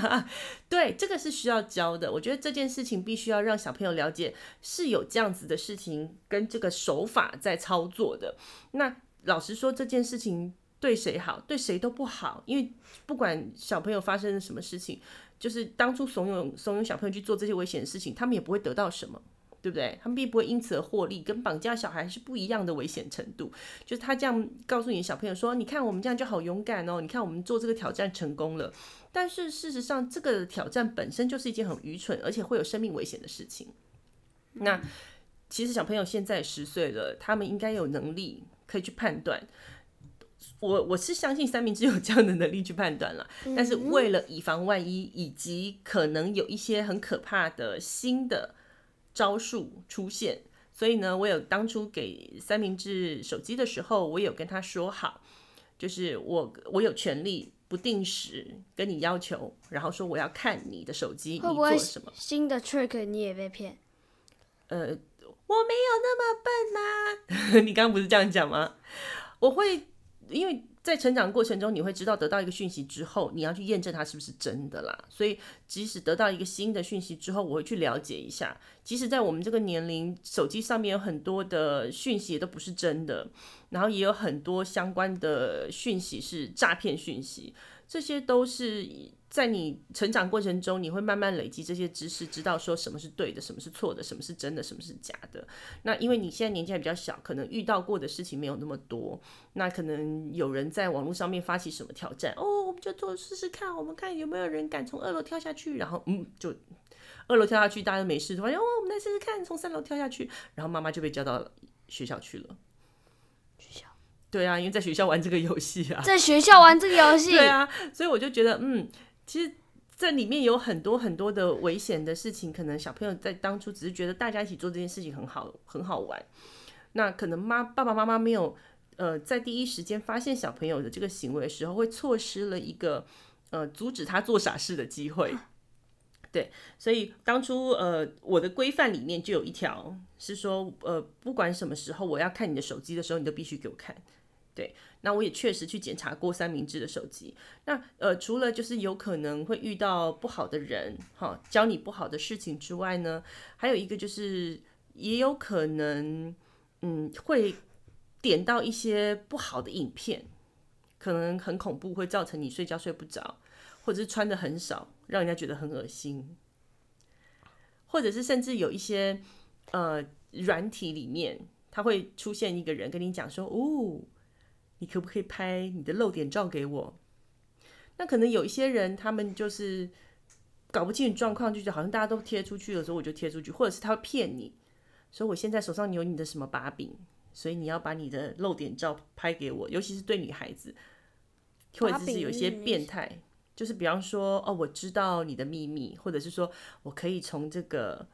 对，这个是需要教的。我觉得这件事情必须要让小朋友了解，是有这样子的事情跟这个手法在操作的。那老实说，这件事情对谁好，对谁都不好，因为不管小朋友发生了什么事情，就是当初怂恿怂恿小朋友去做这些危险的事情，他们也不会得到什么。对不对？他们并不会因此而获利，跟绑架小孩是不一样的危险程度。就是他这样告诉你的小朋友说：“你看我们这样就好勇敢哦，你看我们做这个挑战成功了。”但是事实上，这个挑战本身就是一件很愚蠢，而且会有生命危险的事情。那其实小朋友现在十岁了，他们应该有能力可以去判断。我我是相信三明治有这样的能力去判断了，但是为了以防万一，以及可能有一些很可怕的新的。招数出现，所以呢，我有当初给三明治手机的时候，我有跟他说好，就是我我有权利不定时跟你要求，然后说我要看你的手机，你做什么？新的 trick 你也被骗？呃，我没有那么笨呐、啊。你刚刚不是这样讲吗？我会因为。在成长过程中，你会知道得到一个讯息之后，你要去验证它是不是真的啦。所以，即使得到一个新的讯息之后，我会去了解一下。即使在我们这个年龄，手机上面有很多的讯息都不是真的，然后也有很多相关的讯息是诈骗讯息，这些都是。在你成长过程中，你会慢慢累积这些知识，知道说什么是对的，什么是错的，什么是真的，什么是假的。那因为你现在年纪还比较小，可能遇到过的事情没有那么多，那可能有人在网络上面发起什么挑战，哦，我们就做试试看，我们看有没有人敢从二楼跳下去，然后嗯，就二楼跳下去，大家都没事，发现哦，我们来试试看从三楼跳下去，然后妈妈就被叫到学校去了。对啊，因为在学校玩这个游戏啊，在学校玩这个游戏，对啊，所以我就觉得嗯。其实这里面有很多很多的危险的事情，可能小朋友在当初只是觉得大家一起做这件事情很好，很好玩。那可能妈爸爸妈妈没有呃在第一时间发现小朋友的这个行为的时候，会错失了一个呃阻止他做傻事的机会。对，所以当初呃我的规范里面就有一条是说，呃不管什么时候我要看你的手机的时候，你都必须给我看。对，那我也确实去检查过三明治的手机。那呃，除了就是有可能会遇到不好的人，哈，教你不好的事情之外呢，还有一个就是也有可能，嗯，会点到一些不好的影片，可能很恐怖，会造成你睡觉睡不着，或者是穿得很少，让人家觉得很恶心，或者是甚至有一些呃软体里面，它会出现一个人跟你讲说，哦。你可不可以拍你的露点照给我？那可能有一些人，他们就是搞不清楚状况，就觉得好像大家都贴出去的时候，我就贴出去，或者是他会骗你，说我现在手上有你的什么把柄，所以你要把你的露点照拍给我。尤其是对女孩子，或者是有一些变态，就是比方说，哦，我知道你的秘密，或者是说我可以从这个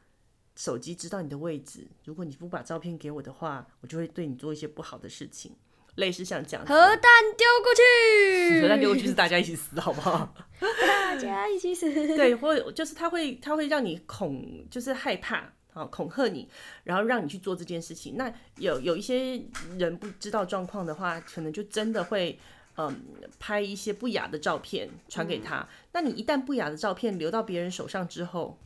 手机知道你的位置，如果你不把照片给我的话，我就会对你做一些不好的事情。类似像这样，核弹丢过去，核弹丢过去是大家一起死，好不好？大家一起死。对，或就是他会，他会让你恐，就是害怕，啊，恐吓你，然后让你去做这件事情。那有有一些人不知道状况的话，可能就真的会，嗯，拍一些不雅的照片传给他。嗯。那你一旦不雅的照片流到别人手上之后，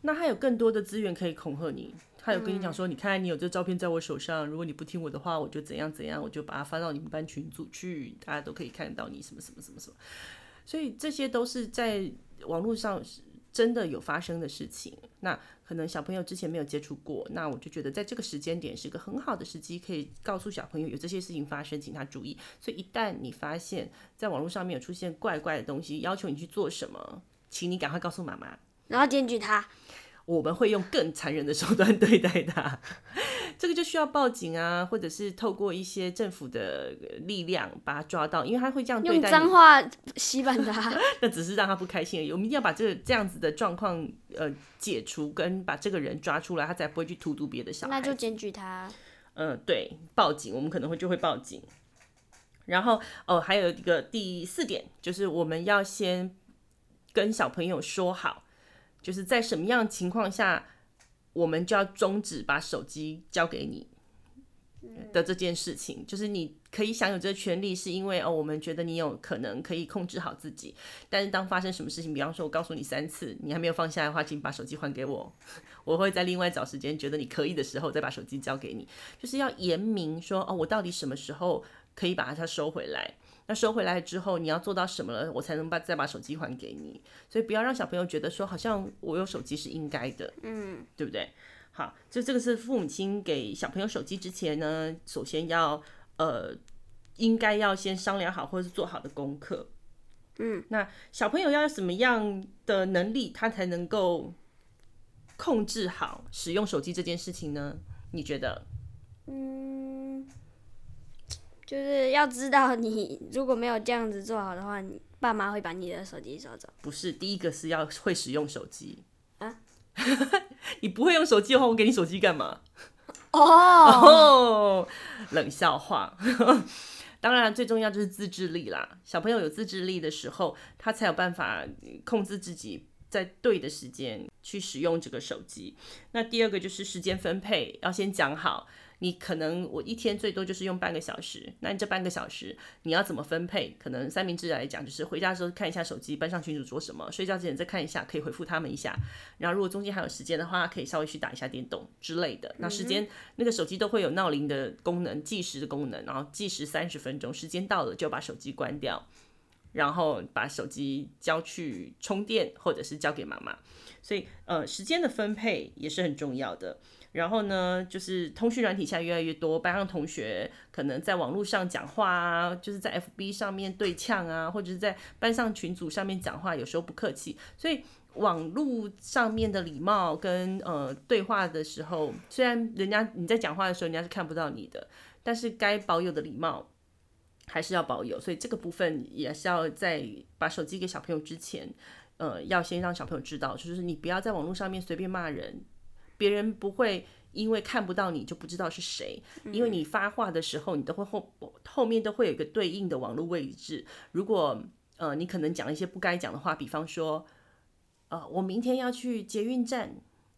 那他有更多的资源可以恐吓你。他有跟你讲说，你看你有这照片在我手上，如果你不听我的话，我就怎样怎样，我就把它发到你们班群组去，大家都可以看到你什么什么什么什么。所以这些都是在网络上真的有发生的事情。那可能小朋友之前没有接触过，那我就觉得在这个时间点是一个很好的时机，可以告诉小朋友有这些事情发生，请他注意。所以一旦你发现在网络上面有出现怪怪的东西，要求你去做什么，请你赶快告诉妈妈，然后检举他。我们会用更残忍的手段对待他，这个就需要报警啊，或者是透过一些政府的力量把他抓到，因为他会这样对待脏话洗版他，那只是让他不开心而已。我们一定要把这个这样子的状况呃解除，跟把这个人抓出来，他才不会去荼毒别的小孩。那就检举他。嗯、呃，对，报警，我们可能会就会报警。然后哦，还有一个第四点，就是我们要先跟小朋友说好。就是在什么样情况下，我们就要终止把手机交给你的这件事情。就是你可以享有这个权利，是因为哦，我们觉得你有可能可以控制好自己。但是当发生什么事情，比方说我告诉你三次，你还没有放下的话，请把手机还给我。我会在另外找时间，觉得你可以的时候再把手机交给你。就是要严明说哦，我到底什么时候可以把它收回来。那收回来之后，你要做到什么了，我才能把再把手机还给你？所以不要让小朋友觉得说，好像我有手机是应该的，嗯，对不对？好，就这个是父母亲给小朋友手机之前呢，首先要呃，应该要先商量好或者是做好的功课，嗯，那小朋友要有什么样的能力，他才能够控制好使用手机这件事情呢？你觉得？嗯。就是要知道，你如果没有这样子做好的话，你爸妈会把你的手机收走。不是，第一个是要会使用手机啊。你不会用手机的话，我给你手机干嘛？哦，oh. oh, 冷笑话。当然最重要就是自制力啦。小朋友有自制力的时候，他才有办法控制自己在对的时间去使用这个手机。那第二个就是时间分配，要先讲好。你可能我一天最多就是用半个小时，那你这半个小时你要怎么分配？可能三明治来讲，就是回家的时候看一下手机，班上群主做什么，睡觉之前再看一下，可以回复他们一下。然后如果中间还有时间的话，可以稍微去打一下电动之类的。那时间那个手机都会有闹铃的功能、计时的功能，然后计时三十分钟，时间到了就把手机关掉，然后把手机交去充电，或者是交给妈妈。所以呃，时间的分配也是很重要的。然后呢，就是通讯软体现在越来越多，班上同学可能在网络上讲话啊，就是在 FB 上面对呛啊，或者是在班上群组上面讲话，有时候不客气。所以网络上面的礼貌跟呃对话的时候，虽然人家你在讲话的时候，人家是看不到你的，但是该保有的礼貌还是要保有。所以这个部分也是要在把手机给小朋友之前，呃，要先让小朋友知道，就是你不要在网络上面随便骂人。别人不会因为看不到你就不知道是谁，因为你发话的时候，你都会后后面都会有一个对应的网络位置。如果呃你可能讲一些不该讲的话，比方说呃我明天要去捷运站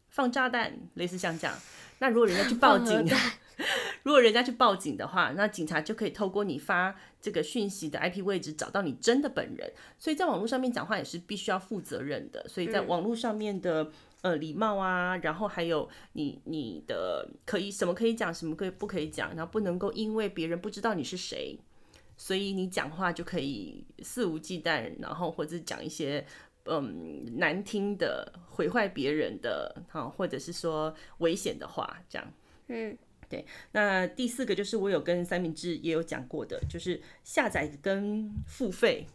放炸弹，类似像这样，那如果人家去报警 如果人家去报警的话，那警察就可以透过你发这个讯息的 IP 位置找到你真的本人。所以在网络上面讲话也是必须要负责任的。所以在网络上面的。呃，礼貌啊，然后还有你你的可以什么可以讲，什么可以不可以讲，然后不能够因为别人不知道你是谁，所以你讲话就可以肆无忌惮，然后或者讲一些嗯难听的毁坏别人的，好，或者是说危险的话，这样。嗯，对。那第四个就是我有跟三明治也有讲过的，就是下载跟付费。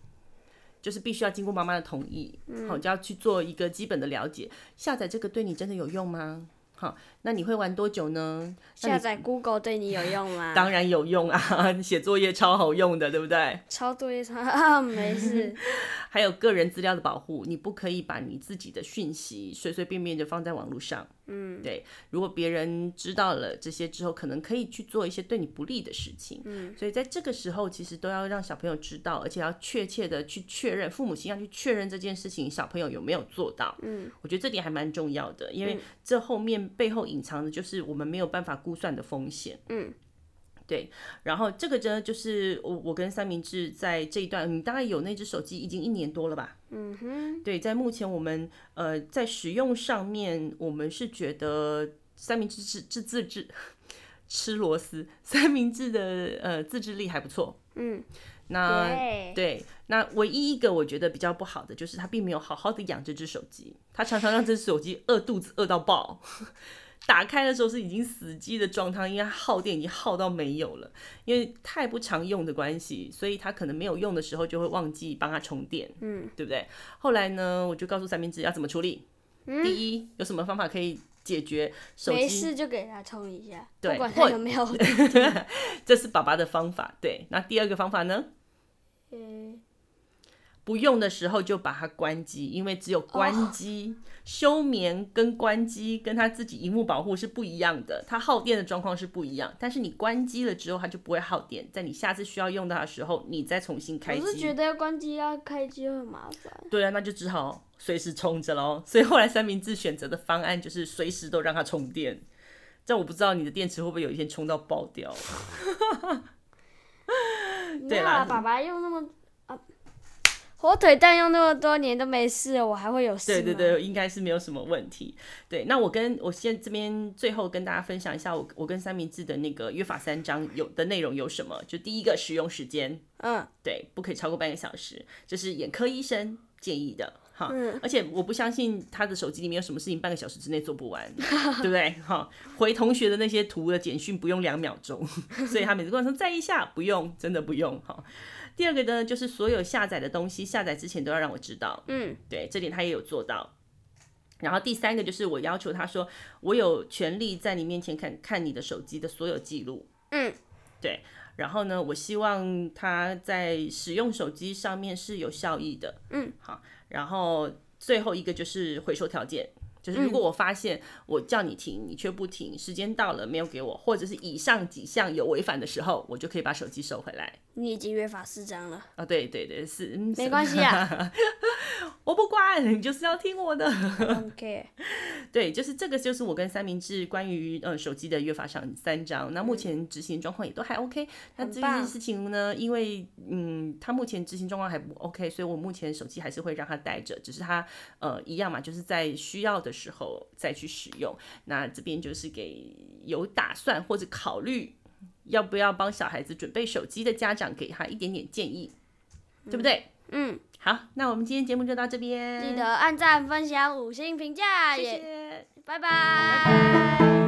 就是必须要经过妈妈的同意，好，就要去做一个基本的了解。下载这个对你真的有用吗？好，那你会玩多久呢？下载 Google 对你有用吗？当然有用啊，写作业超好用的，对不对？抄作业超啊，没事。还有个人资料的保护，你不可以把你自己的讯息随随便便就放在网络上。嗯，对。如果别人知道了这些之后，可能可以去做一些对你不利的事情。嗯，所以在这个时候，其实都要让小朋友知道，而且要确切的去确认，父母亲要去确认这件事情，小朋友有没有做到。嗯，我觉得这点还蛮重要的，因为这后面背后隐藏的就是我们没有办法估算的风险。嗯。对，然后这个真的，就是我我跟三明治在这一段，你大概有那只手机已经一年多了吧？嗯哼。对，在目前我们呃在使用上面，我们是觉得三明治是自自制 吃螺丝，三明治的呃自制力还不错。嗯，那对，对，那唯一一个我觉得比较不好的就是他并没有好好的养这只手机，他常常让这只手机饿肚子饿到爆。打开的时候是已经死机的状态，因为耗电已经耗到没有了，因为太不常用的关系，所以它可能没有用的时候就会忘记帮它充电，嗯，对不对？后来呢，我就告诉三明治要怎么处理。嗯、第一，有什么方法可以解决手机？没事就给他充一下，对，不管它有没有。这是爸爸的方法，对。那第二个方法呢？嗯不用的时候就把它关机，因为只有关机、oh. 休眠跟关机跟它自己荧幕保护是不一样的，它耗电的状况是不一样。但是你关机了之后，它就不会耗电，在你下次需要用到的时候，你再重新开机。我是觉得要关机要开机很麻烦。对啊，那就只好随时充着喽。所以后来三明治选择的方案就是随时都让它充电。但我不知道你的电池会不会有一天充到爆掉。对啦，爸爸用那么。火腿蛋用那么多年都没事，我还会有事吗？对对对，应该是没有什么问题。对，那我跟我先这边最后跟大家分享一下我，我我跟三明治的那个约法三章有的内容有什么？就第一个使用时间，嗯，对，不可以超过半个小时，这是眼科医生建议的哈。嗯，而且我不相信他的手机里面有什么事情半个小时之内做不完，对不对？哈，回同学的那些图的简讯不用两秒钟，所以他每次跟我说再一下，不用，真的不用哈。第二个呢，就是所有下载的东西，下载之前都要让我知道。嗯，对，这点他也有做到。然后第三个就是我要求他说，我有权利在你面前看看你的手机的所有记录。嗯，对。然后呢，我希望他在使用手机上面是有效益的。嗯，好。然后最后一个就是回收条件，就是如果我发现我叫你停，你却不停，时间到了没有给我，或者是以上几项有违反的时候，我就可以把手机收回来。你已经约法四章了。啊、哦，对对对，是，没关系啊，我不管，你就是要听我的。OK。对，就是这个，就是我跟三明治关于呃手机的约法上三章。那目前执行状况也都还 OK。那这件事情呢，因为嗯，他目前执行状况还不 OK，所以我目前手机还是会让他带着，只是他呃一样嘛，就是在需要的时候再去使用。那这边就是给有打算或者考虑要不要帮小孩子准备手机的家长，给他一点点建议，对不对？嗯，好，那我们今天节目就到这边，记得按赞、分享、五星评价，谢谢，拜拜。拜拜。